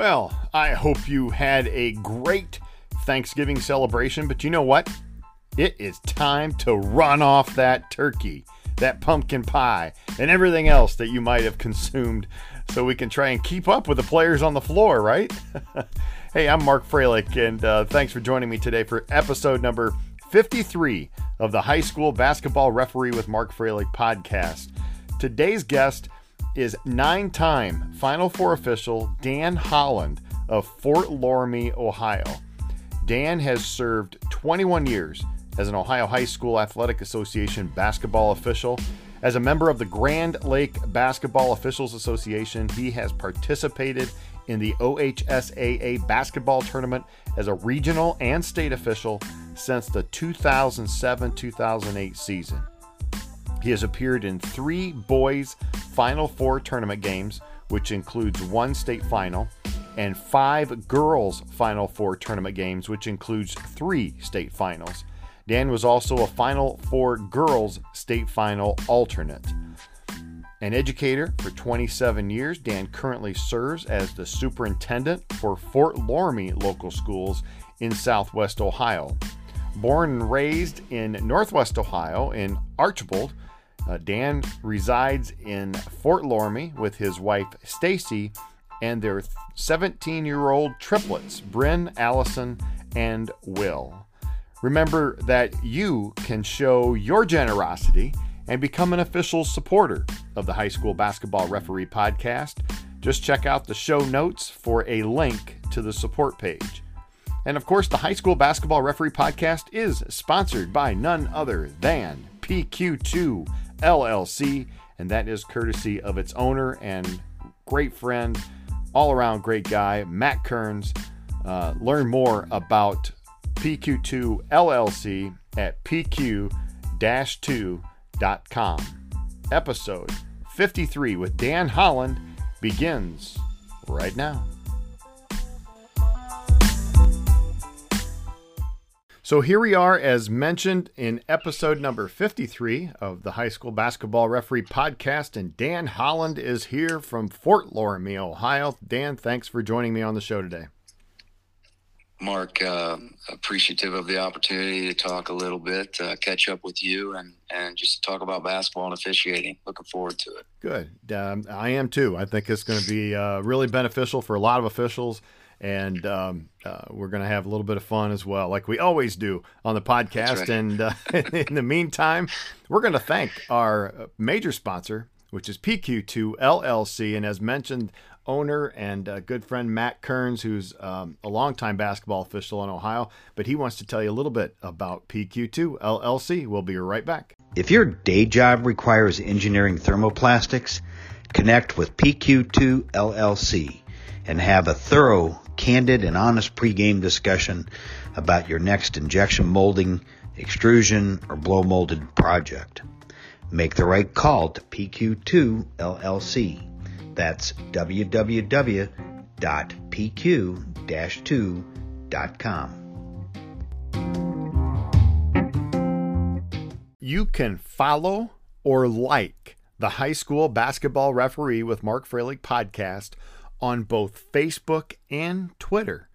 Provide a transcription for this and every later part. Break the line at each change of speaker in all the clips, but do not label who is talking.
Well, I hope you had a great Thanksgiving celebration, but you know what? It is time to run off that turkey, that pumpkin pie, and everything else that you might have consumed so we can try and keep up with the players on the floor, right? hey, I'm Mark Froelich, and uh, thanks for joining me today for episode number 53 of the High School Basketball Referee with Mark Froelich podcast. Today's guest is nine time Final Four official Dan Holland of Fort Loramie, Ohio. Dan has served 21 years as an Ohio High School Athletic Association basketball official. As a member of the Grand Lake Basketball Officials Association, he has participated in the OHSAA basketball tournament as a regional and state official since the 2007 2008 season. He has appeared in three boys' Final Four tournament games, which includes one state final, and five girls' Final Four tournament games, which includes three state finals. Dan was also a Final Four girls state final alternate. An educator for 27 years, Dan currently serves as the superintendent for Fort Loramie local schools in southwest Ohio. Born and raised in northwest Ohio in Archbold, uh, Dan resides in Fort Loramie with his wife Stacy and their 17 year old triplets, Bryn, Allison, and Will. Remember that you can show your generosity and become an official supporter of the High School Basketball Referee podcast. Just check out the show notes for a link to the support page. And of course, the High School Basketball Referee podcast is sponsored by none other than PQ2 LLC, and that is courtesy of its owner and great friend, all around great guy, Matt Kearns. Uh, learn more about PQ2 LLC at pq 2.com. Episode 53 with Dan Holland begins right now. So here we are, as mentioned in episode number 53 of the High School Basketball Referee Podcast, and Dan Holland is here from Fort Loramie, Ohio. Dan, thanks for joining me on the show today.
Mark, uh, appreciative of the opportunity to talk a little bit, uh, catch up with you, and, and just talk about basketball and officiating. Looking forward to it.
Good. Um, I am too. I think it's going to be uh, really beneficial for a lot of officials and um, uh, we're going to have a little bit of fun as well, like we always do on the podcast. Right. And uh, in the meantime, we're going to thank our major sponsor, which is PQ2 LLC, and as mentioned, owner and uh, good friend Matt Kearns, who's um, a longtime basketball official in Ohio, but he wants to tell you a little bit about PQ2 LLC. We'll be right back.
If your day job requires engineering thermoplastics, connect with PQ2 LLC and have a thorough candid and honest pregame discussion about your next injection molding, extrusion, or blow molded project. Make the right call to PQ2 LLC. That's www.pq-2.com.
You can follow or like the High School Basketball Referee with Mark Froelich podcast on both Facebook and Twitter.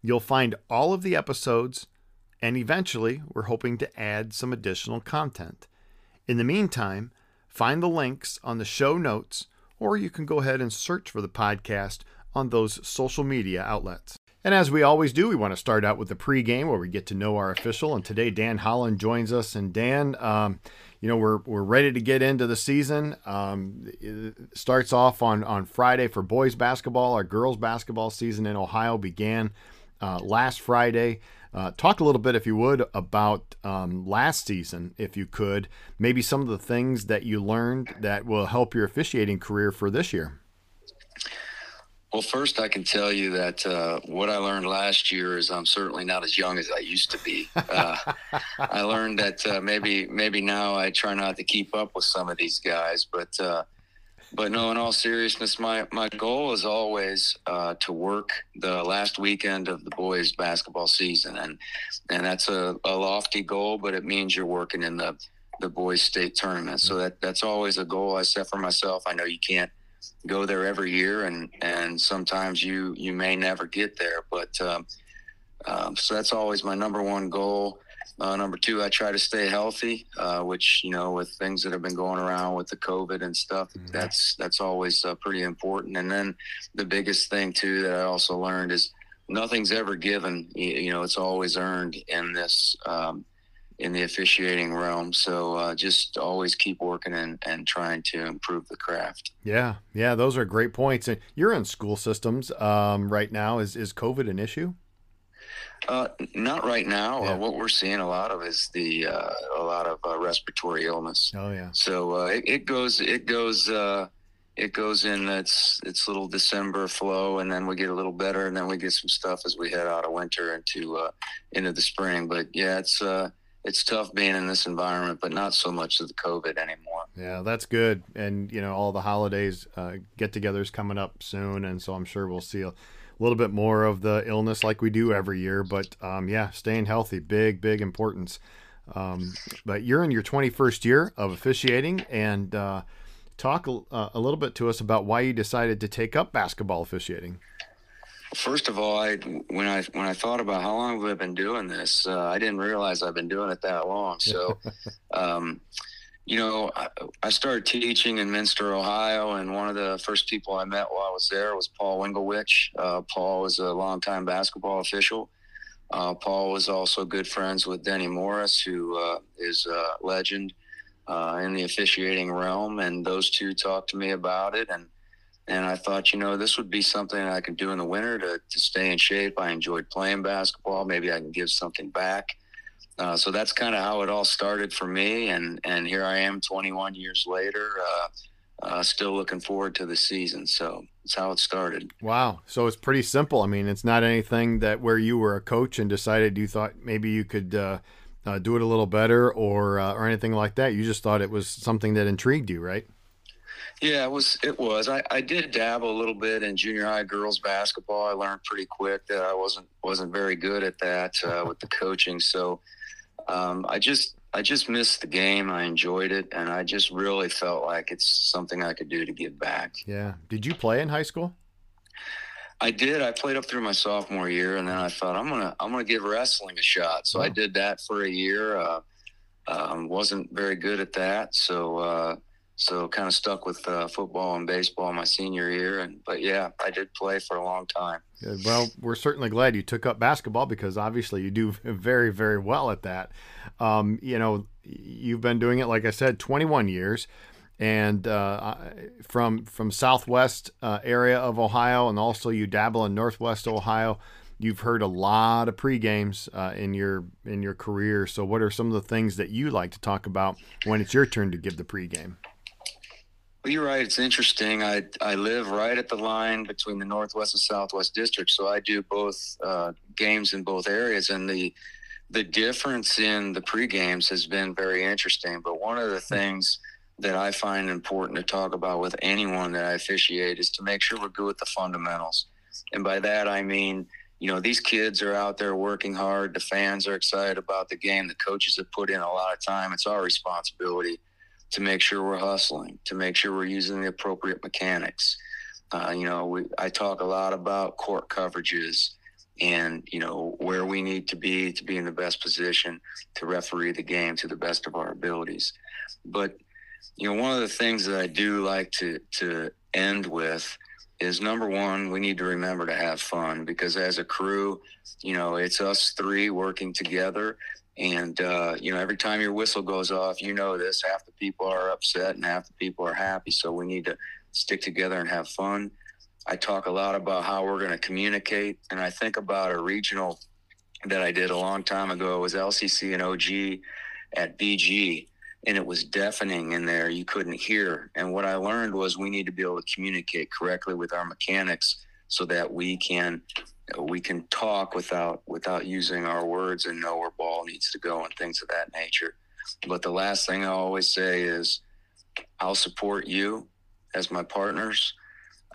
You'll find all of the episodes, and eventually, we're hoping to add some additional content. In the meantime, find the links on the show notes, or you can go ahead and search for the podcast on those social media outlets. And as we always do, we want to start out with the pregame where we get to know our official. And today, Dan Holland joins us. And Dan, um, you know we're we're ready to get into the season. Um, starts off on on Friday for boys basketball. Our girls basketball season in Ohio began uh, last Friday. Uh, talk a little bit, if you would, about um, last season, if you could. Maybe some of the things that you learned that will help your officiating career for this year.
Well, first, I can tell you that uh, what I learned last year is I'm certainly not as young as I used to be. Uh, I learned that uh, maybe maybe now I try not to keep up with some of these guys, but uh, but no, in all seriousness, my my goal is always uh, to work the last weekend of the boys' basketball season, and and that's a, a lofty goal, but it means you're working in the the boys' state tournament. So that that's always a goal I set for myself. I know you can't go there every year, and and sometimes you you may never get there. But um, um, so that's always my number one goal. Uh, number two, I try to stay healthy, uh, which you know, with things that have been going around with the COVID and stuff, mm-hmm. that's that's always uh, pretty important. And then the biggest thing too that I also learned is nothing's ever given. You, you know, it's always earned in this um, in the officiating realm. So uh, just always keep working and, and trying to improve the craft.
Yeah, yeah, those are great points. And you're in school systems um, right now. Is is COVID an issue?
Uh, not right now. Yeah. Uh, what we're seeing a lot of is the uh, a lot of uh, respiratory illness.
Oh yeah.
So uh, it, it, goes it goes uh, it goes in its its little December flow, and then we get a little better, and then we get some stuff as we head out of winter into into the spring. But yeah, it's it's tough being in this environment, but not so much of the COVID anymore.
Yeah, that's good. And you know, all the holidays uh, get-togethers coming up soon, and so I'm sure we'll see a little bit more of the illness like we do every year. But um, yeah, staying healthy, big, big importance. Um, but you're in your 21st year of officiating, and uh, talk uh, a little bit to us about why you decided to take up basketball officiating.
First of all, I when I when I thought about how long have I been doing this, uh, I didn't realize I've been doing it that long. So, um, you know, I, I, started teaching in Minster, Ohio, and one of the first people I met while I was there was Paul Winglewich. Uh, Paul was a longtime basketball official. Uh, Paul was also good friends with Denny Morris, who uh, is a legend uh, in the officiating realm, and those two talked to me about it and and I thought, you know, this would be something I could do in the winter to, to stay in shape. I enjoyed playing basketball. Maybe I can give something back. Uh, so that's kind of how it all started for me. And, and here I am 21 years later, uh, uh, still looking forward to the season. So that's how it started.
Wow. So it's pretty simple. I mean, it's not anything that where you were a coach and decided you thought maybe you could uh, uh, do it a little better or, uh, or anything like that. You just thought it was something that intrigued you, right?
Yeah, it was. It was. I, I did dabble a little bit in junior high girls basketball. I learned pretty quick that I wasn't wasn't very good at that uh, with the coaching. So um, I just I just missed the game. I enjoyed it, and I just really felt like it's something I could do to give back.
Yeah. Did you play in high school?
I did. I played up through my sophomore year, and then I thought I'm gonna I'm gonna give wrestling a shot. So oh. I did that for a year. Uh, um, wasn't very good at that, so. Uh, so kind of stuck with uh, football and baseball my senior year and but yeah i did play for a long time.
Yeah, well we're certainly glad you took up basketball because obviously you do very very well at that. Um, you know you've been doing it like i said 21 years and uh, from from southwest uh, area of ohio and also you dabble in northwest ohio you've heard a lot of pre games uh, in your in your career. So what are some of the things that you like to talk about when it's your turn to give the pregame
well, you're right. It's interesting. I I live right at the line between the Northwest and Southwest districts, so I do both uh, games in both areas, and the the difference in the pre games has been very interesting. But one of the things that I find important to talk about with anyone that I officiate is to make sure we're good with the fundamentals, and by that I mean you know these kids are out there working hard. The fans are excited about the game. The coaches have put in a lot of time. It's our responsibility to make sure we're hustling, to make sure we're using the appropriate mechanics. Uh, you know, we, I talk a lot about court coverages and, you know, where we need to be to be in the best position to referee the game to the best of our abilities. But, you know, one of the things that I do like to, to end with is number one, we need to remember to have fun because as a crew, you know, it's us three working together and uh, you know, every time your whistle goes off, you know this. Half the people are upset, and half the people are happy. So we need to stick together and have fun. I talk a lot about how we're going to communicate, and I think about a regional that I did a long time ago. It was LCC and OG at BG, and it was deafening in there. You couldn't hear. And what I learned was we need to be able to communicate correctly with our mechanics so that we can we can talk without without using our words and know where ball needs to go and things of that nature. But the last thing I always say is, I'll support you as my partners.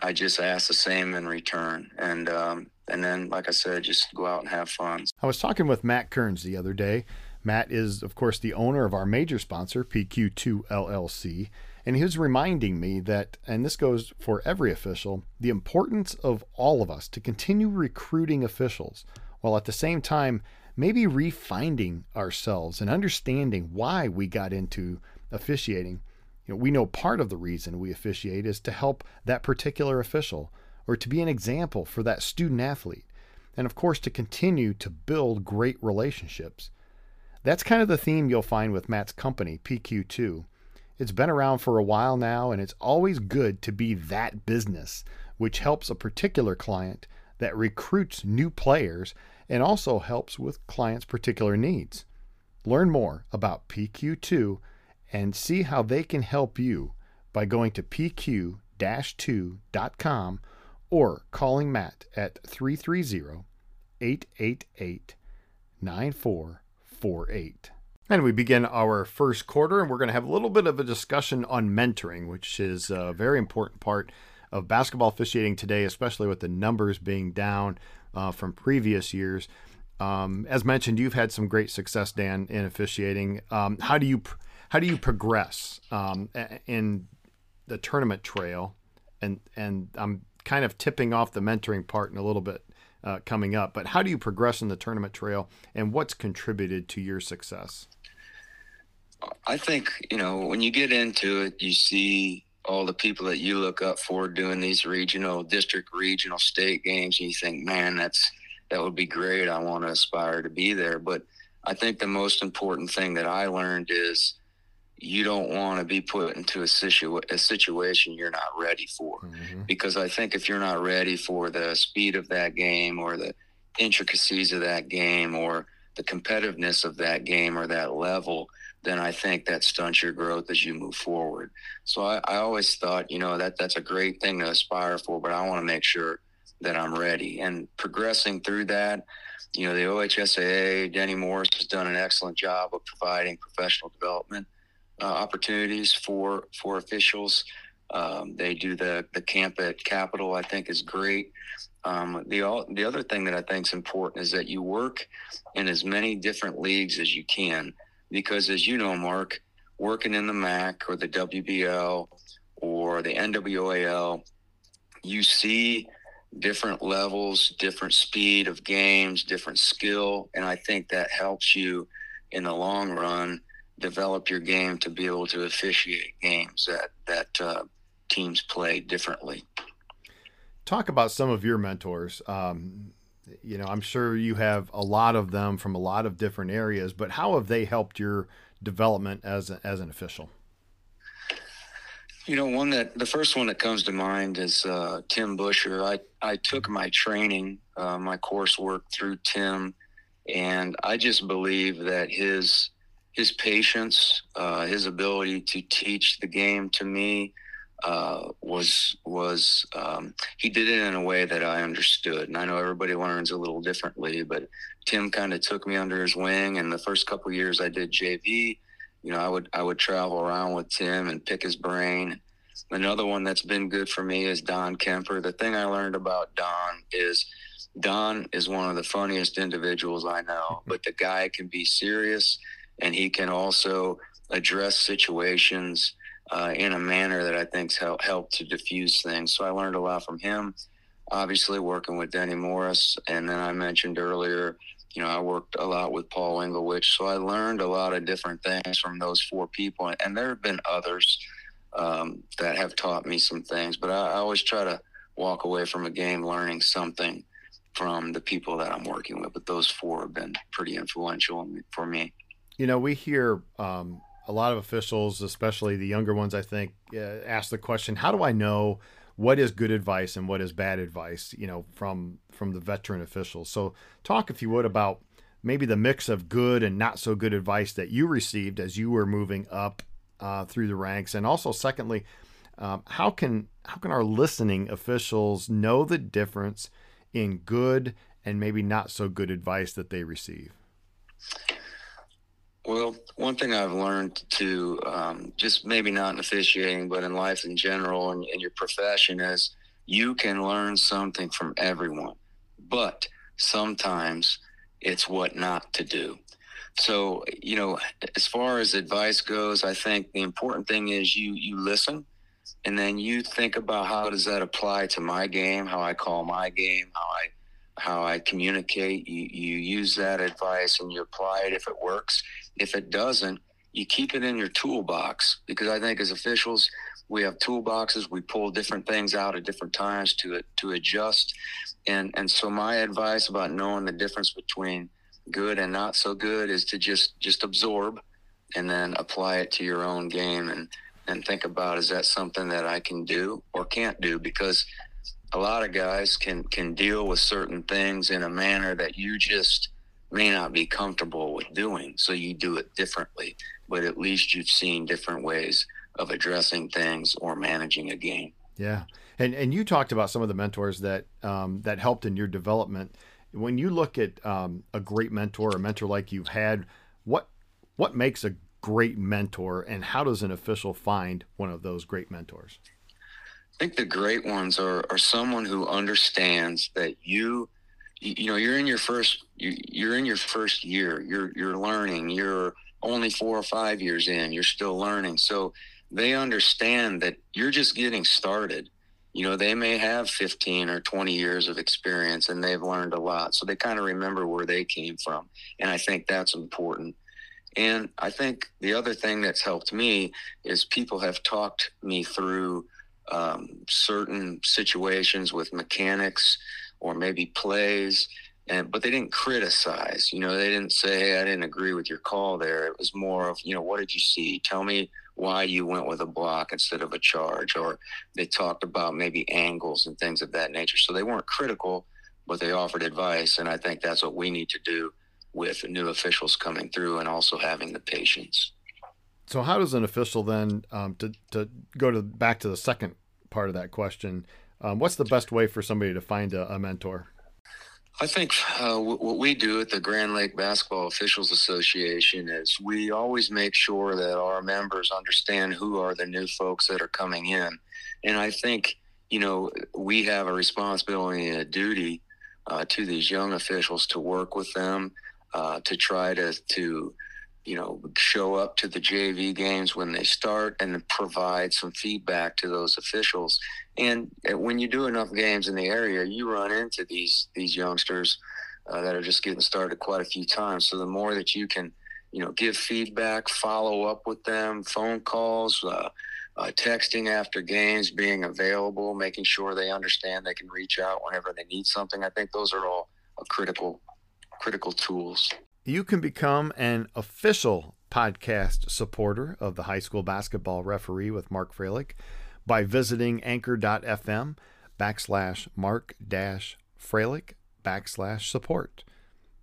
I just ask the same in return, and um, and then, like I said, just go out and have fun.
I was talking with Matt Kearns the other day Matt is, of course, the owner of our major sponsor, PQ2 LLC, and he was reminding me that, and this goes for every official, the importance of all of us to continue recruiting officials while at the same time maybe refinding ourselves and understanding why we got into officiating. You know, we know part of the reason we officiate is to help that particular official or to be an example for that student athlete. And of course, to continue to build great relationships. That's kind of the theme you'll find with Matt's company, PQ2. It's been around for a while now, and it's always good to be that business, which helps a particular client that recruits new players and also helps with clients' particular needs. Learn more about PQ2 and see how they can help you by going to pq 2.com or calling Matt at 330 888 9448. And we begin our first quarter, and we're going to have a little bit of a discussion on mentoring, which is a very important part of basketball officiating today, especially with the numbers being down uh, from previous years. Um, as mentioned, you've had some great success, Dan, in officiating. Um, how do you how do you progress um, in the tournament trail? And and I'm kind of tipping off the mentoring part in a little bit uh, coming up. But how do you progress in the tournament trail, and what's contributed to your success?
I think you know when you get into it, you see all the people that you look up for doing these regional, district, regional, state games, and you think, man, that's that would be great. I want to aspire to be there. But I think the most important thing that I learned is you don't want to be put into a, situ- a situation you're not ready for. Mm-hmm. Because I think if you're not ready for the speed of that game or the intricacies of that game or the competitiveness of that game or that level, then I think that stunts your growth as you move forward. So I, I always thought, you know, that that's a great thing to aspire for, but I want to make sure that I'm ready. And progressing through that, you know, the OHSAA, Denny Morris has done an excellent job of providing professional development uh, opportunities for for officials. Um, they do the the camp at Capitol. I think is great. Um, the all, the other thing that I think is important is that you work in as many different leagues as you can, because as you know, Mark, working in the MAC or the WBL or the NWAL, you see different levels, different speed of games, different skill, and I think that helps you in the long run develop your game to be able to officiate games that that uh, teams play differently.
Talk about some of your mentors. Um, you know, I'm sure you have a lot of them from a lot of different areas, but how have they helped your development as a, as an official?
You know, one that the first one that comes to mind is uh, Tim Busher. I I took my training, uh, my coursework through Tim, and I just believe that his his patience, uh, his ability to teach the game to me uh, was was um, he did it in a way that I understood. And I know everybody learns a little differently, but Tim kind of took me under his wing. And the first couple years I did JV, you know, I would I would travel around with Tim and pick his brain. Another one that's been good for me is Don Kemper. The thing I learned about Don is Don is one of the funniest individuals I know, but the guy can be serious and he can also address situations uh, in a manner that I think's help helped to diffuse things. So I learned a lot from him. Obviously, working with Denny Morris, and then I mentioned earlier, you know, I worked a lot with Paul Englewich, so I learned a lot of different things from those four people, and there have been others um, that have taught me some things. But I, I always try to walk away from a game learning something from the people that I'm working with. But those four have been pretty influential for me.
You know, we hear um, a lot of officials, especially the younger ones, I think, uh, ask the question, "How do I know what is good advice and what is bad advice?" You know, from from the veteran officials. So, talk if you would about maybe the mix of good and not so good advice that you received as you were moving up uh, through the ranks, and also, secondly, um, how can how can our listening officials know the difference in good and maybe not so good advice that they receive?
Well, one thing I've learned to um, just maybe not in officiating, but in life in general and in your profession is you can learn something from everyone, but sometimes it's what not to do. so you know, as far as advice goes, I think the important thing is you you listen, and then you think about how does that apply to my game, how I call my game, how I how I communicate. You you use that advice and you apply it if it works. If it doesn't, you keep it in your toolbox because I think as officials we have toolboxes. We pull different things out at different times to to adjust. And and so my advice about knowing the difference between good and not so good is to just just absorb and then apply it to your own game and and think about is that something that I can do or can't do because a lot of guys can can deal with certain things in a manner that you just may not be comfortable with doing. So you do it differently but at least you've seen different ways of addressing things or managing a game.
Yeah. And and you talked about some of the mentors that um, that helped in your development. When you look at um, a great mentor, a mentor like you've had, what what makes a great mentor, and how does an official find one of those great mentors?
I think the great ones are are someone who understands that you you, know you're in your first you, you're in your first year you're you're learning you're only four or five years in you're still learning so they understand that you're just getting started you know, they may have 15 or 20 years of experience and they've learned a lot. So they kind of remember where they came from. And I think that's important. And I think the other thing that's helped me is people have talked me through um, certain situations with mechanics or maybe plays and but they didn't criticize you know they didn't say hey, i didn't agree with your call there it was more of you know what did you see tell me why you went with a block instead of a charge, or they talked about maybe angles and things of that nature. So they weren't critical, but they offered advice. And I think that's what we need to do with new officials coming through and also having the patience.
So how does an official then um, to to go to back to the second part of that question? Um, what's the best way for somebody to find a, a mentor?
I think uh, what we do at the Grand Lake Basketball Officials Association is we always make sure that our members understand who are the new folks that are coming in. And I think, you know, we have a responsibility and a duty uh, to these young officials to work with them, uh, to try to, to you know, show up to the JV games when they start and provide some feedback to those officials. And uh, when you do enough games in the area, you run into these these youngsters uh, that are just getting started quite a few times. So the more that you can, you know, give feedback, follow up with them, phone calls, uh, uh, texting after games, being available, making sure they understand they can reach out whenever they need something. I think those are all critical critical tools
you can become an official podcast supporter of the high school basketball referee with Mark Froelich by visiting anchor.fm backslash mark dash Froelich backslash support.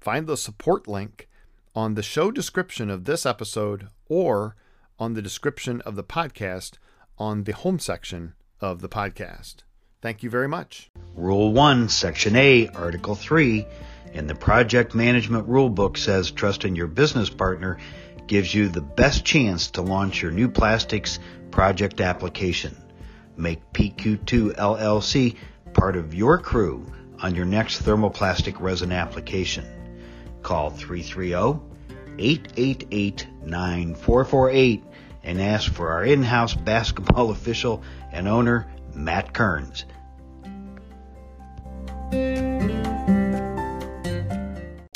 Find the support link on the show description of this episode or on the description of the podcast on the home section of the podcast. Thank you very much.
Rule 1, Section A, Article 3 in the project management rulebook says trusting your business partner gives you the best chance to launch your new plastics project application. Make PQ2 LLC part of your crew on your next thermoplastic resin application. Call 330-888-9448 and ask for our in-house basketball official and owner, Matt Kearns.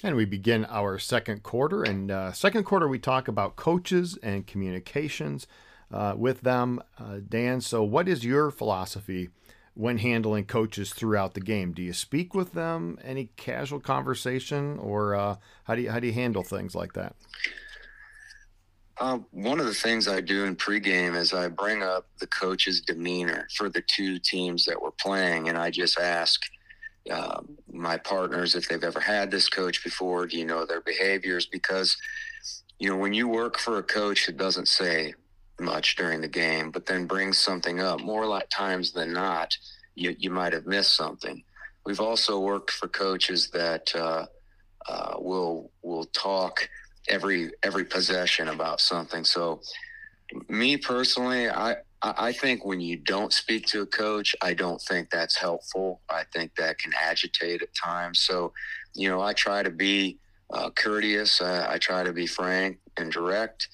And we begin our second quarter. And uh, second quarter, we talk about coaches and communications uh, with them. Uh, Dan, so what is your philosophy when handling coaches throughout the game? Do you speak with them? Any casual conversation, or uh, how do you how do you handle things like that?
Uh, one of the things I do in pregame is I bring up the coach's demeanor for the two teams that we're playing, and I just ask uh, my partners if they've ever had this coach before. Do you know their behaviors? Because you know when you work for a coach that doesn't say much during the game, but then brings something up more like times than not, you you might have missed something. We've also worked for coaches that uh, uh, will will talk every every possession about something. So me personally, I I think when you don't speak to a coach, I don't think that's helpful. I think that can agitate at times. So, you know, I try to be uh, courteous. I, I, try to be frank and direct,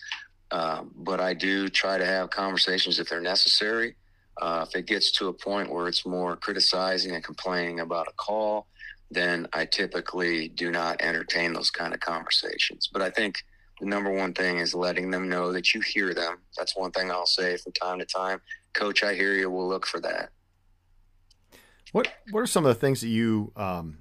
uh, but I do try to have conversations if they're necessary. Uh, if it gets to a point where it's more criticizing and complaining about a call, then I typically do not entertain those kind of conversations. But I think the number one thing is letting them know that you hear them. That's one thing I'll say from time to time. Coach, I hear you. We'll look for that.
What What are some of the things that you um,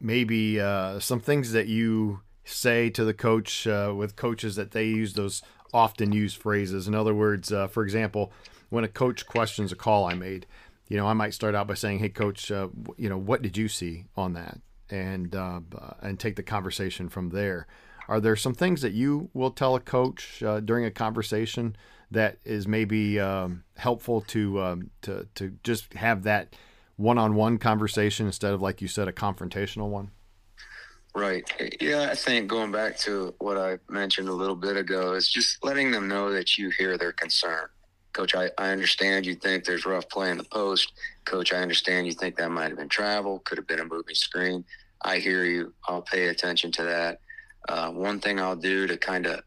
maybe uh, some things that you say to the coach uh, with coaches that they use those often used phrases? In other words, uh, for example, when a coach questions a call I made, you know, I might start out by saying, "Hey, coach, uh, you know, what did you see on that?" and uh, and take the conversation from there. Are there some things that you will tell a coach uh, during a conversation that is maybe um, helpful to um, to to just have that one-on-one conversation instead of, like you said, a confrontational one?
Right. Yeah, I think going back to what I mentioned a little bit ago is just letting them know that you hear their concern. Coach, I, I understand you think there's rough play in the post. Coach, I understand you think that might have been travel, could have been a moving screen. I hear you. I'll pay attention to that. Uh, one thing I'll do to kind of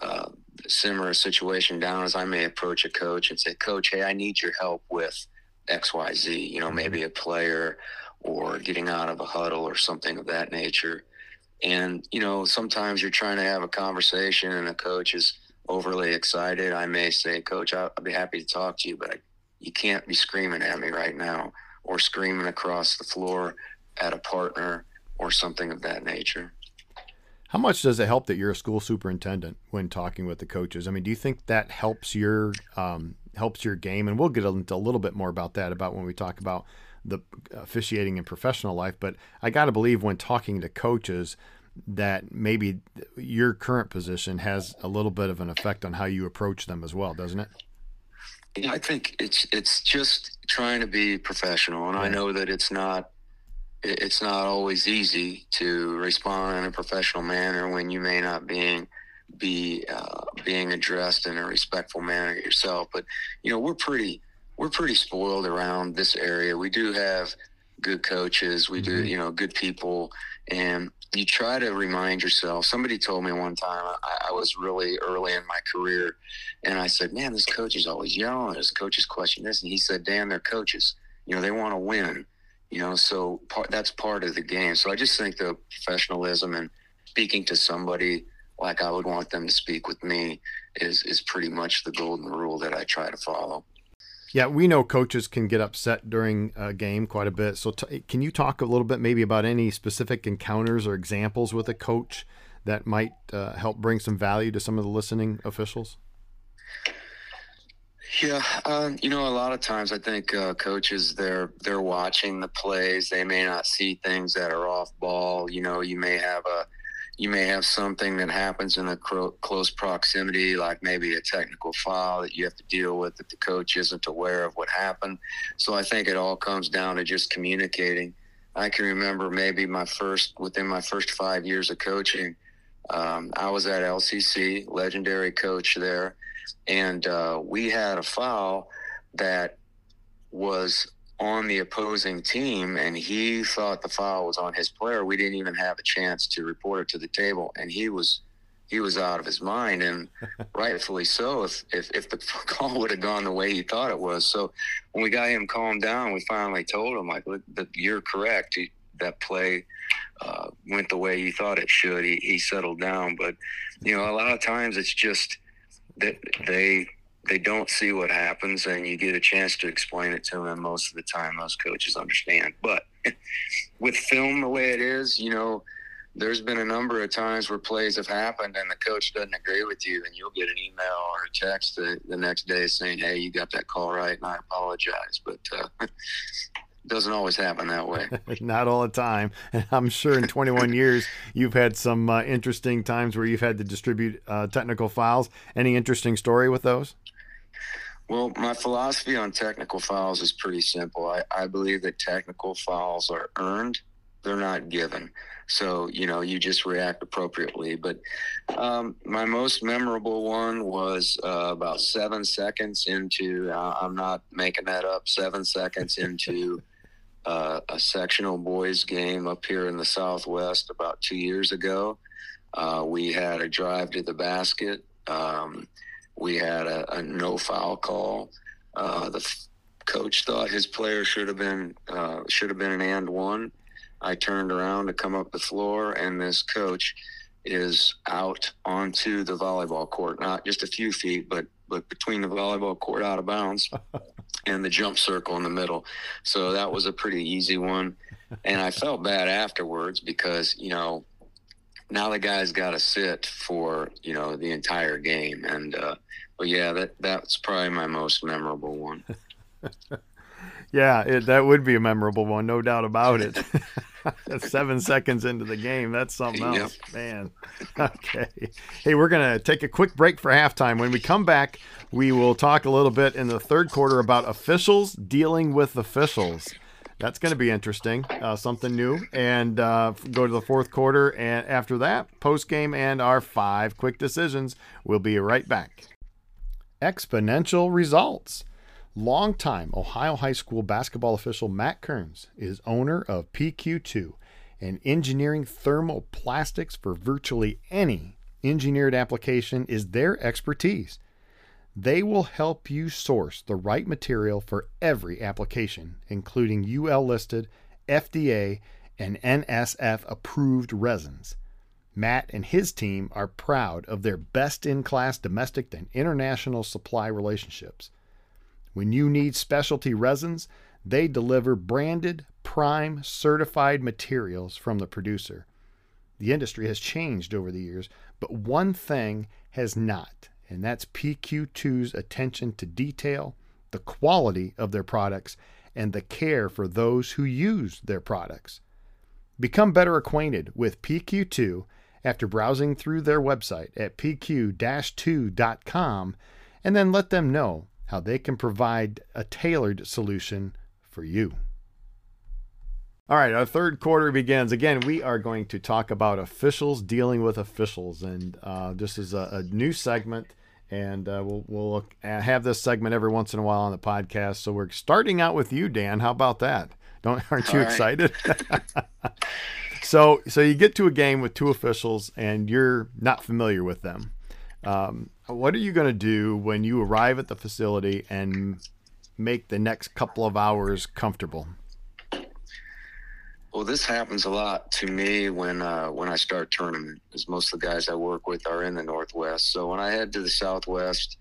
uh, simmer a situation down is I may approach a coach and say, Coach, hey, I need your help with XYZ, you know, maybe a player or getting out of a huddle or something of that nature. And, you know, sometimes you're trying to have a conversation and a coach is overly excited. I may say, Coach, I'll, I'll be happy to talk to you, but I, you can't be screaming at me right now or screaming across the floor at a partner or something of that nature.
How much does it help that you're a school superintendent when talking with the coaches? I mean, do you think that helps your um, helps your game? And we'll get into a little bit more about that about when we talk about the officiating in professional life. But I got to believe when talking to coaches that maybe your current position has a little bit of an effect on how you approach them as well, doesn't it?
Yeah, I think it's it's just trying to be professional, and I know that it's not it's not always easy to respond in a professional manner when you may not being be uh, being addressed in a respectful manner yourself. But you know, we're pretty we're pretty spoiled around this area. We do have good coaches. We do, mm-hmm. you know, good people, and you try to remind yourself. Somebody told me one time I, I, was really early in my career, and I said, "Man, this coach is always yelling. This coach is questioning this," and he said, "Dan, they're coaches. You know, they want to win." You know so part, that's part of the game. So i just think the professionalism and speaking to somebody like i would want them to speak with me is is pretty much the golden rule that i try to follow.
Yeah we know coaches can get upset during a game quite a bit. So t- can you talk a little bit maybe about any specific encounters or examples with a coach that might uh, help bring some value to some of the listening officials
yeah, uh, you know, a lot of times I think uh, coaches they're they're watching the plays. They may not see things that are off ball. You know, you may have a you may have something that happens in a cro- close proximity, like maybe a technical foul that you have to deal with that the coach isn't aware of what happened. So I think it all comes down to just communicating. I can remember maybe my first within my first five years of coaching, um, I was at LCC, legendary coach there and uh, we had a foul that was on the opposing team, and he thought the foul was on his player. We didn't even have a chance to report it to the table, and he was he was out of his mind, and rightfully so. If, if if the call would have gone the way he thought it was, so when we got him calmed down, we finally told him like, "Look, "You're correct. He, that play uh, went the way you thought it should." He he settled down, but you know, a lot of times it's just that they they don't see what happens and you get a chance to explain it to them most of the time most coaches understand. But with film the way it is you know there's been a number of times where plays have happened and the coach doesn't agree with you and you'll get an email or a text the, the next day saying hey you got that call right and i apologize. But uh, doesn't always happen that way.
Not all the time. And I'm sure in 21 years, you've had some uh, interesting times where you've had to distribute uh, technical fouls. Any interesting story with those?
Well, my philosophy on technical fouls is pretty simple. I, I believe that technical fouls are earned, they're not given. So, you know, you just react appropriately. But um, my most memorable one was uh, about seven seconds into, uh, I'm not making that up, seven seconds into uh, a sectional boys game up here in the Southwest about two years ago. Uh, we had a drive to the basket. Um, we had a, a, no foul call. Uh, the f- coach thought his player should have been uh, should have been an and one. I turned around to come up the floor, and this coach is out onto the volleyball court, not just a few feet, but but between the volleyball court out of bounds and the jump circle in the middle. So that was a pretty easy one. And I felt bad afterwards because, you know, now the guy's got to sit for, you know, the entire game. And, uh, yeah, that, that's probably my most memorable one.
yeah, it, that would be a memorable one, no doubt about it. Seven seconds into the game, that's something else, yep. man. Okay, hey, we're gonna take a quick break for halftime. When we come back, we will talk a little bit in the third quarter about officials dealing with officials. That's going to be interesting, uh, something new. And uh, go to the fourth quarter, and after that, post game and our five quick decisions. We'll be right back. Exponential results. Longtime Ohio High School basketball official Matt Kearns is owner of PQ2, and engineering thermoplastics for virtually any engineered application is their expertise. They will help you source the right material for every application, including UL listed, FDA, and NSF approved resins. Matt and his team are proud of their best in class domestic and international supply relationships. When you need specialty resins, they deliver branded, prime certified materials from the producer. The industry has changed over the years, but one thing has not, and that's PQ2's attention to detail, the quality of their products, and the care for those who use their products. Become better acquainted with PQ2 after browsing through their website at pq-2.com and then let them know how they can provide a tailored solution for you. All right, our third quarter begins. Again, we are going to talk about officials dealing with officials, and uh, this is a, a, new segment, and uh, we'll we'll look, have this segment every once in a while on the podcast. So we're starting out with you, Dan. How about that? Don't aren't you excited? so so you get to a game with two officials, and you're not familiar with them. Um, what are you going to do when you arrive at the facility and make the next couple of hours comfortable?
Well, this happens a lot to me when uh, when I start tournament, because most of the guys I work with are in the Northwest. So when I head to the Southwest,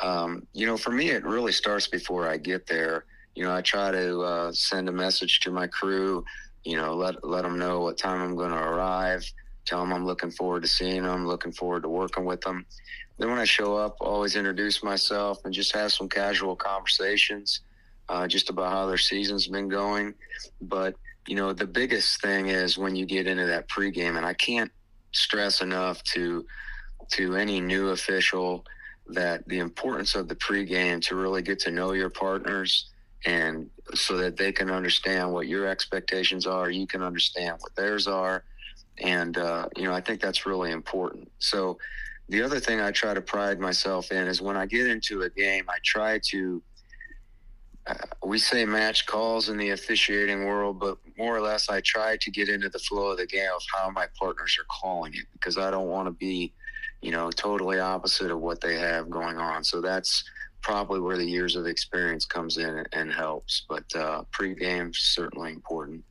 um, you know, for me, it really starts before I get there. You know, I try to uh, send a message to my crew. You know, let let them know what time I'm going to arrive tell them I'm looking forward to seeing them, looking forward to working with them. Then when I show up, always introduce myself and just have some casual conversations, uh, just about how their season's been going. But you know, the biggest thing is when you get into that pregame, and I can't stress enough to to any new official that the importance of the pregame to really get to know your partners and so that they can understand what your expectations are, you can understand what theirs are and uh, you know I think that's really important. So the other thing I try to pride myself in is when I get into a game, I try to. Uh, we say match calls in the officiating world, but more or less, I try to get into the flow of the game of how my partners are calling it because I don't want to be, you know, totally opposite of what they have going on. So that's probably where the years of experience comes in and helps. But uh, pregame certainly important.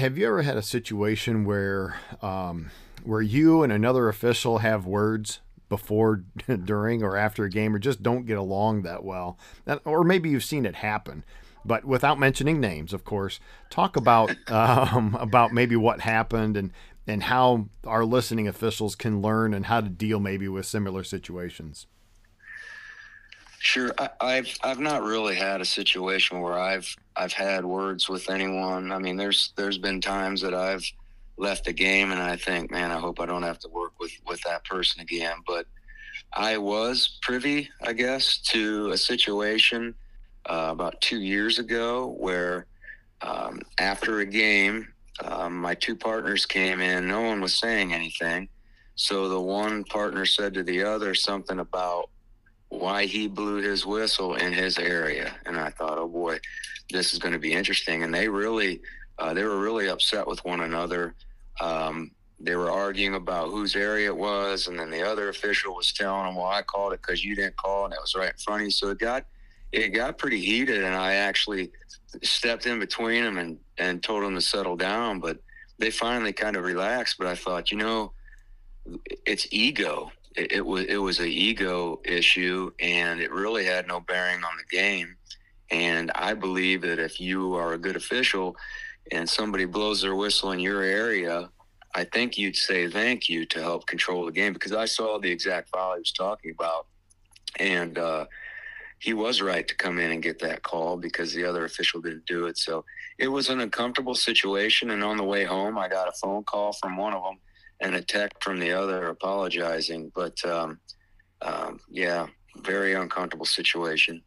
Have you ever had a situation where um, where you and another official have words before, during, or after a game, or just don't get along that well? Or maybe you've seen it happen, but without mentioning names, of course. Talk about um, about maybe what happened and and how our listening officials can learn and how to deal maybe with similar situations.
Sure, I, have I've not really had a situation where I've I've had words with anyone. I mean, there's there's been times that I've left a game and I think, man, I hope I don't have to work with with that person again. But I was privy, I guess, to a situation uh, about two years ago where um, after a game, um, my two partners came in. No one was saying anything. So the one partner said to the other something about why he blew his whistle in his area. And I thought, oh boy, this is going to be interesting. And they really, uh, they were really upset with one another. Um, they were arguing about whose area it was, and then the other official was telling them, "Well, I called it because you didn't call, and it was right in front of you." So it got it got pretty heated, and I actually stepped in between them and and told them to settle down. But they finally kind of relaxed. But I thought, you know, it's ego. It, it was it was an ego issue, and it really had no bearing on the game. And I believe that if you are a good official and somebody blows their whistle in your area, I think you'd say thank you to help control the game because I saw the exact foul he was talking about. And uh, he was right to come in and get that call because the other official didn't do it. So it was an uncomfortable situation. And on the way home, I got a phone call from one of them and a text from the other apologizing. But um, um, yeah, very uncomfortable situation.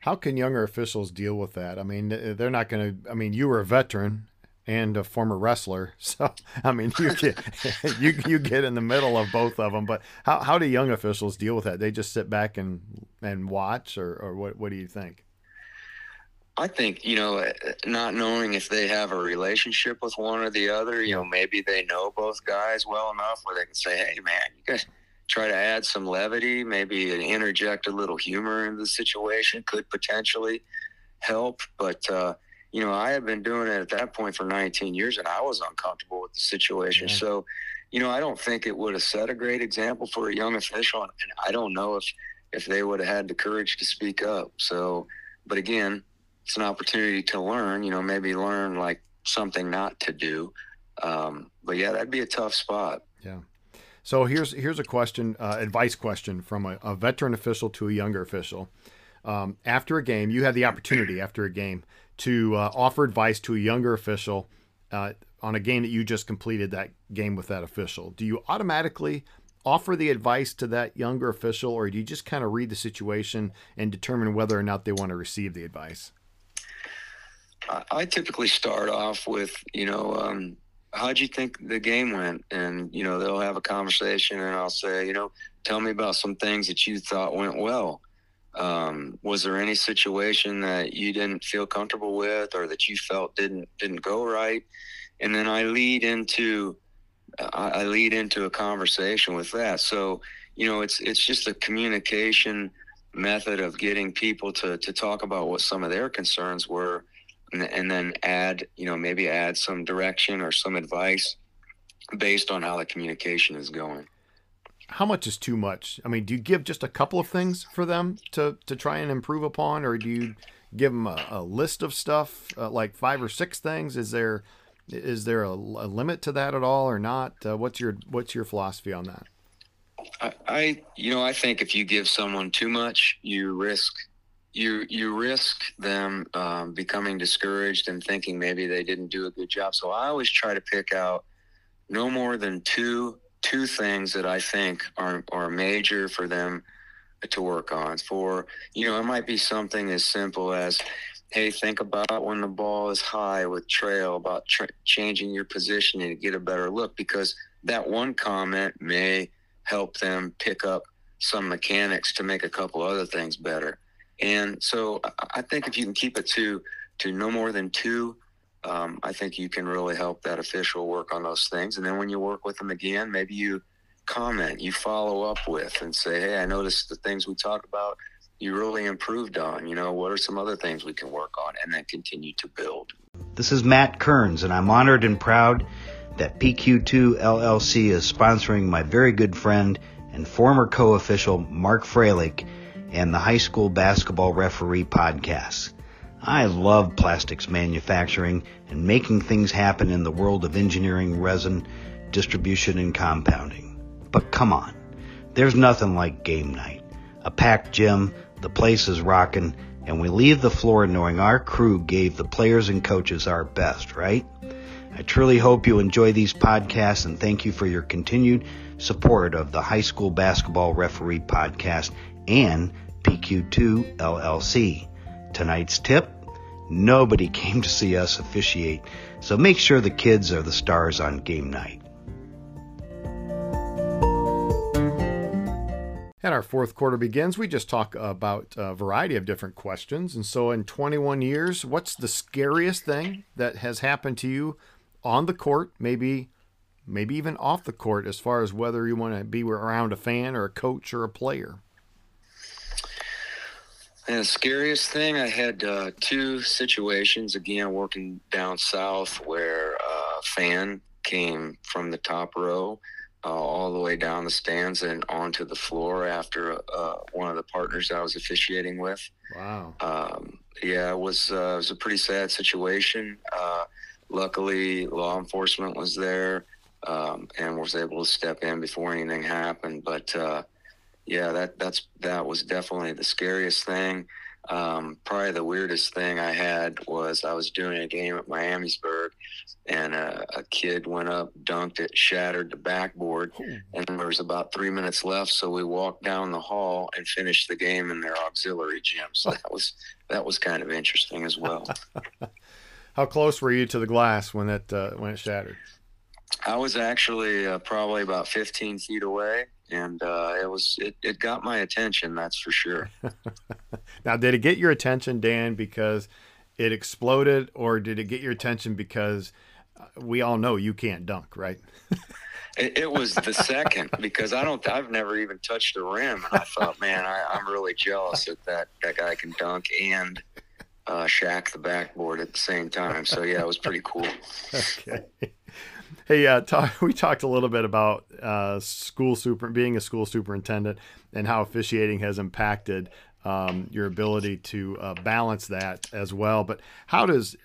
How can younger officials deal with that? I mean, they're not going to. I mean, you were a veteran and a former wrestler, so I mean, you get you you get in the middle of both of them. But how how do young officials deal with that? They just sit back and and watch, or or what what do you think?
I think you know, not knowing if they have a relationship with one or the other. You know, maybe they know both guys well enough where they can say, "Hey, man, you guys." Try to add some levity, maybe interject a little humor into the situation could potentially help. But uh, you know, I had been doing it at that point for 19 years, and I was uncomfortable with the situation. Yeah. So, you know, I don't think it would have set a great example for a young official, and I don't know if if they would have had the courage to speak up. So, but again, it's an opportunity to learn. You know, maybe learn like something not to do. Um, but yeah, that'd be a tough spot.
Yeah. So here's here's a question, uh, advice question from a, a, veteran official to a younger official. Um, after a game, you had the opportunity after a game to uh, offer advice to a younger official uh, on a game that you just completed that game with that official. Do you automatically offer the advice to that younger official, or do you just kind of read the situation and determine whether or not they want to receive the advice?
I typically start off with, you know, um, how'd you think the game went? And, you know, they'll have a conversation and I'll say, you know, tell me about some things that you thought went well. Um, was there any situation that you didn't feel comfortable with or that you felt didn't, didn't go right? And then I lead into, I lead into a conversation with that. So, you know, it's, it's just a communication method of getting people to, to talk about what some of their concerns were and, and then add, you know, maybe add some direction or some advice based on how the communication is going.
How much is too much? I mean, do you give just a couple of things for them to, to try and improve upon, or do you give them a, a list of stuff, uh, like five or six things? Is there is there a, a limit to that at all, or not? Uh, what's your what's your philosophy on that?
I, I, you know, I think if you give someone too much, you risk you you risk them um, becoming discouraged and thinking maybe they didn't do a good job. So I always try to pick out no more than two two things that I think are are major for them to work on. For you know, it might be something as simple as hey, think about when the ball is high with trail about tra- changing your position to get a better look because that one comment may help them pick up some mechanics to make a couple other things better. And so I think if you can keep it to to no more than two, um, I think you can really help that official work on those things. And then when you work with them again, maybe you comment, you follow up with, and say, "Hey, I noticed the things we talked about. You really improved on. You know, what are some other things we can work on?" And then continue to build.
This is Matt Kearns, and I'm honored and proud that PQ2 LLC is sponsoring my very good friend and former co-official Mark Froelich and the High School Basketball Referee podcast. I love plastics manufacturing and making things happen in the world of engineering, resin, distribution, and compounding. But come on, there's nothing like game night. A packed gym, the place is rocking, and we leave the floor knowing our crew gave the players and coaches our best, right? I truly hope you enjoy these podcasts and thank you for your continued support of the High School Basketball Referee Podcast and PQ2 LLC. Tonight's tip nobody came to see us officiate, so make sure the kids are the stars on game night.
And our fourth quarter begins. We just talk about a variety of different questions. And so, in 21 years, what's the scariest thing that has happened to you on the court, maybe, maybe even off the court, as far as whether you want to be around a fan or a coach or a player?
And the scariest thing, I had uh, two situations again working down south where a fan came from the top row uh, all the way down the stands and onto the floor after uh, one of the partners I was officiating with.
Wow.
Um, yeah, it was uh, it was a pretty sad situation. Uh, luckily, law enforcement was there um, and was able to step in before anything happened. But uh, yeah, that that's that was definitely the scariest thing. Um, probably the weirdest thing I had was I was doing a game at Miamisburg, and a, a kid went up, dunked it, shattered the backboard, and there was about three minutes left. So we walked down the hall and finished the game in their auxiliary gym. So that was that was kind of interesting as well.
How close were you to the glass when it uh, when it shattered?
I was actually uh, probably about 15 feet away, and uh, it was it, it got my attention. That's for sure.
now, did it get your attention, Dan, because it exploded, or did it get your attention because uh, we all know you can't dunk, right?
it, it, was the second because I don't. I've never even touched the rim, and I thought, man, I, I'm really jealous that that that guy can dunk and uh, shack the backboard at the same time. So yeah, it was pretty cool.
okay. Hey, uh, talk, we talked a little bit about uh, school super being a school superintendent and how officiating has impacted um, your ability to uh, balance that as well. But how does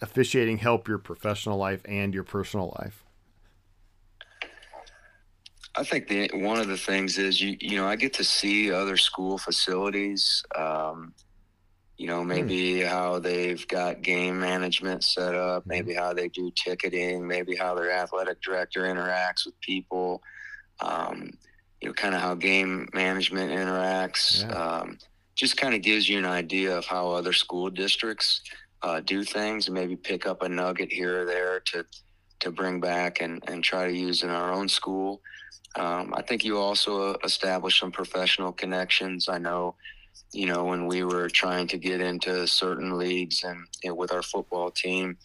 officiating help your professional life and your personal life?
I think the one of the things is you you know I get to see other school facilities. Um, you know, hmm. maybe mm. how they've got game management set up, hmm. maybe how they do ticketing, maybe how their athletic director interacts with people, um, you know, kind of how game management interacts. Yeah. Um, just kind of gives you an idea of how other school districts uh, do things and maybe pick up a nugget here or there to to bring back and, and try to use in our own school. Um, I think you also establish some professional connections. I know you know, when we were trying to get into certain leagues and with our football team,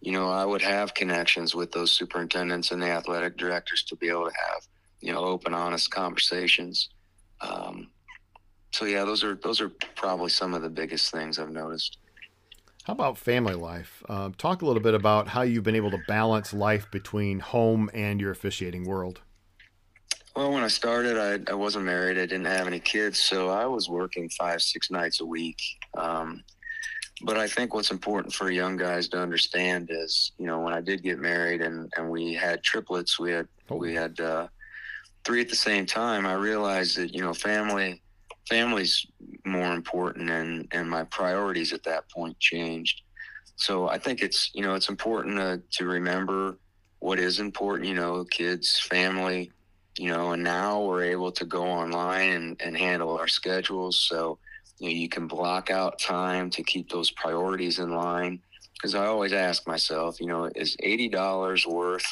you know, I would have connections with those superintendents and the athletic directors to be able to have, you know, open, honest conversations. Um, so yeah, those are those are probably some of the biggest things I've noticed.
How about family life? Uh, talk a little bit about how you've been able to balance life between home and your officiating world.
Well, when I started, I, I wasn't married. I didn't have any kids, so I was working five, six nights a week. Um, but I think what's important for young guys to understand is, you know, when I did get married and, and we had triplets, we had oh. we had uh, three at the same time. I realized that you know, family family's more important, and and my priorities at that point changed. So I think it's you know it's important to to remember what is important. You know, kids, family you know, and now we're able to go online and, and handle our schedules. So, you know, you can block out time to keep those priorities in line. Because I always ask myself, you know, is $80 worth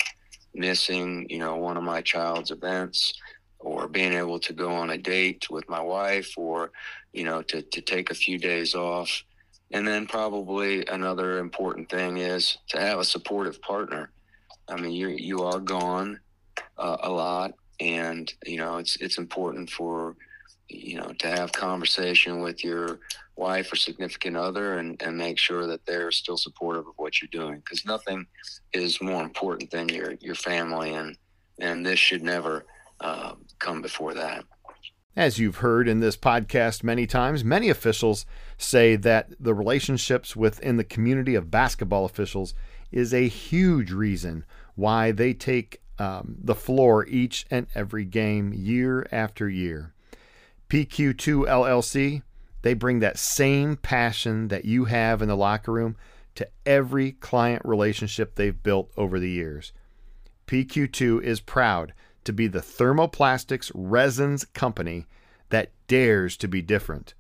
missing, you know, one of my child's events or being able to go on a date with my wife or, you know, to, to take a few days off? And then probably another important thing is to have a supportive partner. I mean, you you are gone uh, a lot, and you know it's it's important for you know to have conversation with your wife or significant other and, and make sure that they're still supportive of what you're doing because nothing is more important than your your family and and this should never uh, come before that.
As you've heard in this podcast many times many officials say that the relationships within the community of basketball officials is a huge reason why they take um, the floor each and every game, year after year. PQ2 LLC, they bring that same passion that you have in the locker room to every client relationship they've built over the years. PQ2 is proud to be the thermoplastics resins company that dares to be different.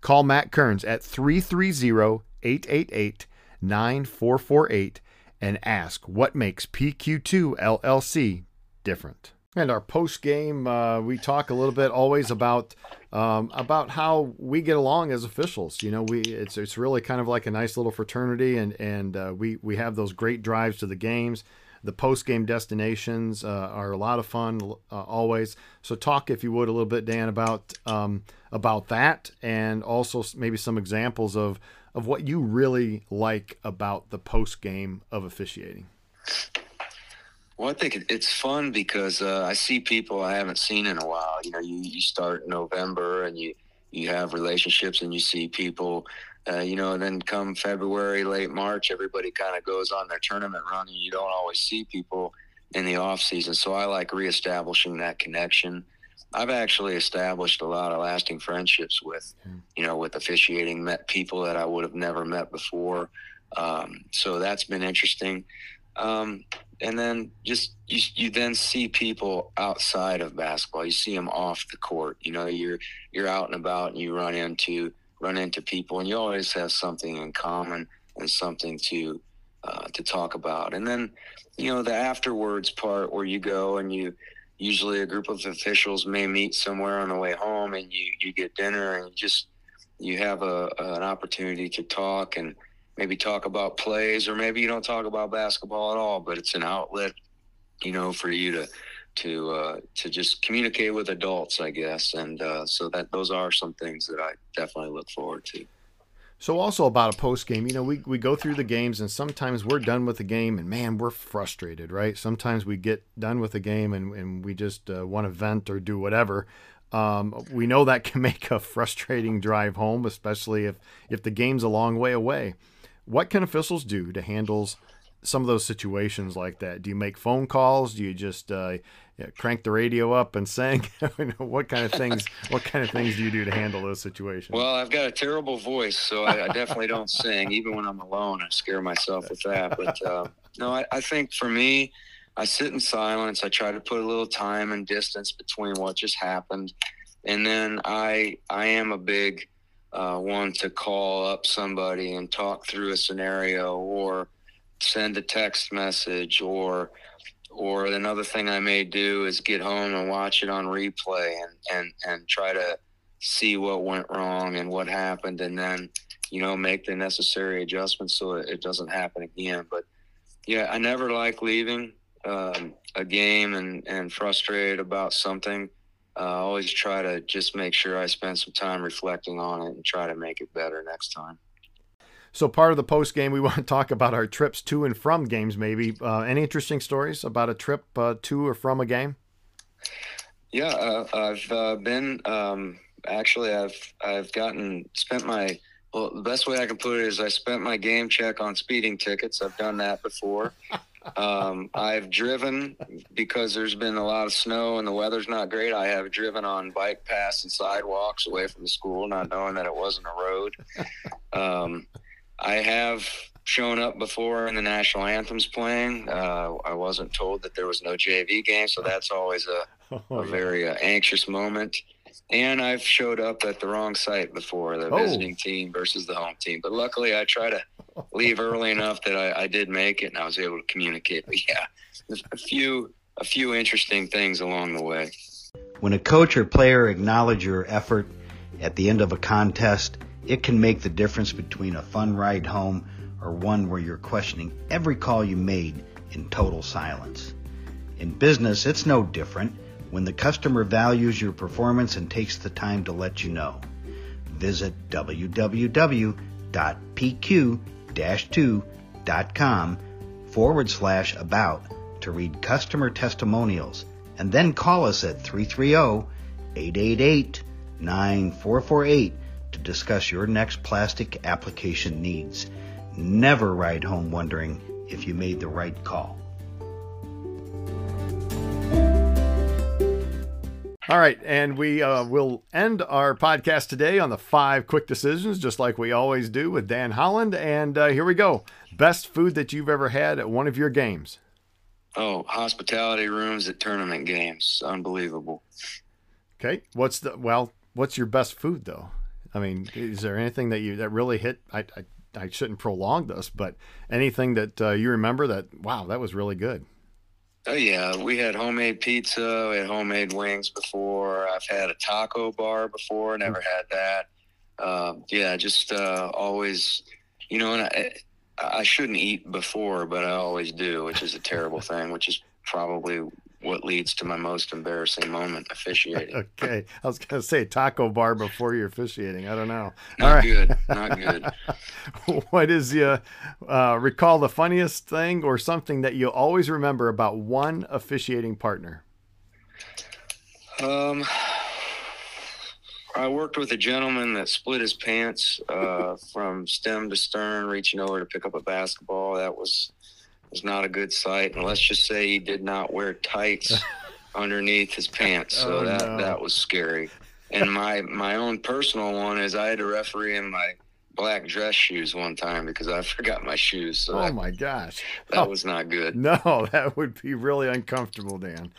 Call Matt Kearns at 330 888 9448 and ask what makes PQ2 LLC different. And our post game, uh, we talk a little bit always about um, about how we get along as officials. You know, we it's it's really kind of like a nice little fraternity, and and uh, we we have those great drives to the games. The post game destinations uh, are a lot of fun uh, always. So talk, if you would, a little bit, Dan, about um, about that, and also maybe some examples of of what you really like about the post game of officiating.
Well, I think it's fun because uh, I see people I haven't seen in a while. You know, you, you start in November and you, you have relationships and you see people, uh, you know, and then come February, late March, everybody kind of goes on their tournament run and you don't always see people in the off season. So I like reestablishing that connection. I've actually established a lot of lasting friendships with, you know, with officiating, met people that I would have never met before. Um, so that's been interesting. Um, and then just you, you then see people outside of basketball. You see them off the court. You know, you're you're out and about, and you run into run into people, and you always have something in common and something to uh, to talk about. And then, you know, the afterwards part where you go and you usually a group of officials may meet somewhere on the way home, and you you get dinner, and you just you have a, an opportunity to talk and maybe talk about plays, or maybe you don't talk about basketball at all, but it's an outlet, you know, for you to to uh, to just communicate with adults, I guess. And uh, so that those are some things that I definitely look forward to.
So also about a post game, you know, we, we go through the games and sometimes we're done with the game and man, we're frustrated, right? Sometimes we get done with the game and, and we just uh, want to vent or do whatever. Um, we know that can make a frustrating drive home, especially if, if the game's a long way away. What can officials do to handle some of those situations like that? Do you make phone calls? Do you just uh, crank the radio up and sing? what kind of things? What kind of things do you do to handle those situations?
Well, I've got a terrible voice, so I, I definitely don't sing. Even when I'm alone, I scare myself with that. But uh, no, I, I think for me, I sit in silence. I try to put a little time and distance between what just happened, and then I I am a big uh, one to call up somebody and talk through a scenario or send a text message or or another thing I may do is get home and watch it on replay and and and try to see what went wrong and what happened and then you know make the necessary adjustments so it doesn't happen again but yeah I never like leaving um, a game and and frustrated about something uh, I always try to just make sure I spend some time reflecting on it and try to make it better next time.
So, part of the post game, we want to talk about our trips to and from games. Maybe uh, any interesting stories about a trip uh, to or from a game?
Yeah, uh, I've uh, been um, actually. I've I've gotten spent my well. The best way I can put it is I spent my game check on speeding tickets. I've done that before. Um, I've driven because there's been a lot of snow and the weather's not great. I have driven on bike paths and sidewalks away from the school, not knowing that it wasn't a road. Um, I have shown up before in the national anthems playing. Uh, I wasn't told that there was no JV game, so that's always a, oh, a very uh, anxious moment. And I've showed up at the wrong site before, the oh. visiting team versus the home team. But luckily, I try to leave early enough that I, I, did make it and I was able to communicate. But yeah, a few a few interesting things along the way.
When a coach or player acknowledge your effort at the end of a contest, it can make the difference between a fun ride home or one where you're questioning every call you made in total silence. In business, it's no different when the customer values your performance and takes the time to let you know. Visit www.pq-2.com forward slash about to read customer testimonials and then call us at 330-888-9448 to discuss your next plastic application needs. Never ride home wondering if you made the right call.
All right, and we uh, will end our podcast today on the five quick decisions, just like we always do with Dan Holland. And uh, here we go. Best food that you've ever had at one of your games?
Oh, hospitality rooms at tournament games. Unbelievable.
Okay. What's the, well, what's your best food though? I mean, is there anything that you, that really hit? I, I, I shouldn't prolong this, but anything that uh, you remember that, wow, that was really good?
Oh yeah, we had homemade pizza, we had homemade wings before. I've had a taco bar before, never had that. Uh, yeah, just uh, always, you know, and I, I shouldn't eat before, but I always do, which is a terrible thing. Which is probably what leads to my most embarrassing moment officiating.
okay, I was gonna say taco bar before you're officiating. I don't know.
Not All right. good. Not good.
what is you uh, recall the funniest thing or something that you always remember about one officiating partner?
Um. I worked with a gentleman that split his pants uh, from stem to stern, reaching over to pick up a basketball. That was was not a good sight. And let's just say he did not wear tights underneath his pants, so oh, that no. that was scary. And my my own personal one is I had to referee in my black dress shoes one time because I forgot my shoes. So
oh
that,
my gosh,
that oh, was not good.
No, that would be really uncomfortable, Dan.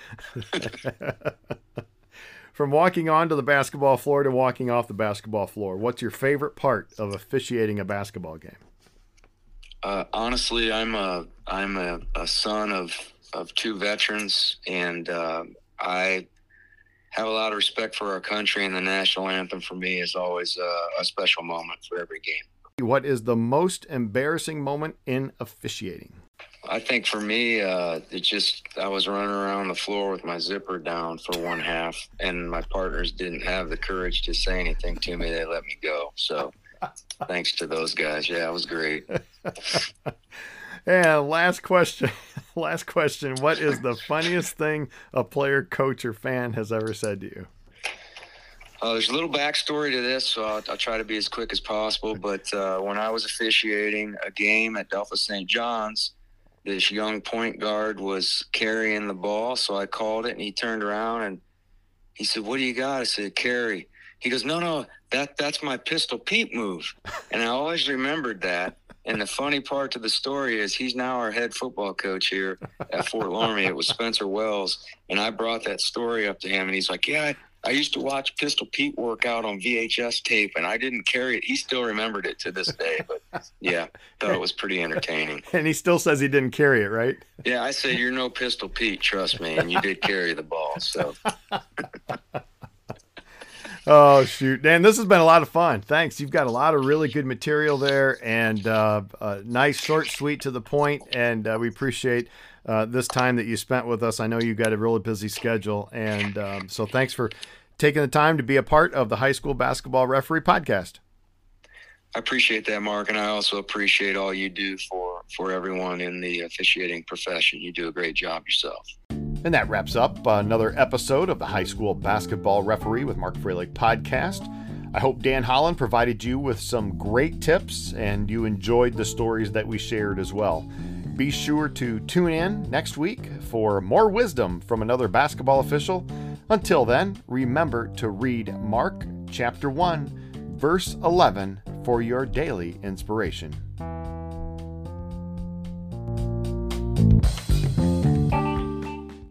From walking onto the basketball floor to walking off the basketball floor, what's your favorite part of officiating a basketball game?
Uh, honestly, I'm a I'm a, a, son of of two veterans, and uh, I have a lot of respect for our country. And the national anthem for me is always a, a special moment for every game.
What is the most embarrassing moment in officiating?
I think for me, uh, it just I was running around the floor with my zipper down for one half, and my partners didn't have the courage to say anything to me. They let me go. So, thanks to those guys. Yeah, it was great.
and last question. Last question. What is the funniest thing a player, coach, or fan has ever said to you?
Uh, there's a little backstory to this, so I'll, I'll, try to be as quick as possible. But uh, when I was officiating a game at Delphos St. John's, this young point guard was carrying the ball. So I called it and he turned around and he said, What do you got? I said, Carry. He goes, No, no, that that's my pistol Pete move. And I always remembered that. And the funny part to the story is he's now our head football coach here at Fort Loramie. It was Spencer Wells. And I brought that story up to him and he's like, Yeah, I used to watch Pistol Pete work out on VHS tape, and I didn't carry it. He still remembered it to this day. But yeah, thought it was pretty entertaining.
And he still says he didn't carry it, right?
Yeah, I say you're no Pistol Pete, trust me, and you did carry the ball. So.
oh shoot, Dan! This has been a lot of fun. Thanks. You've got a lot of really good material there, and uh, uh, nice, short, sweet, to the point, and uh, we appreciate uh, this time that you spent with us. I know you've got a really busy schedule, and um, so thanks for taking the time to be a part of the High School Basketball Referee Podcast.
I appreciate that, Mark, and I also appreciate all you do for for everyone in the officiating profession. You do a great job yourself.
And that wraps up another episode of the High School Basketball Referee with Mark Froelich podcast. I hope Dan Holland provided you with some great tips and you enjoyed the stories that we shared as well. Be sure to tune in next week for more wisdom from another basketball official. Until then, remember to read Mark chapter 1, verse 11 for your daily inspiration.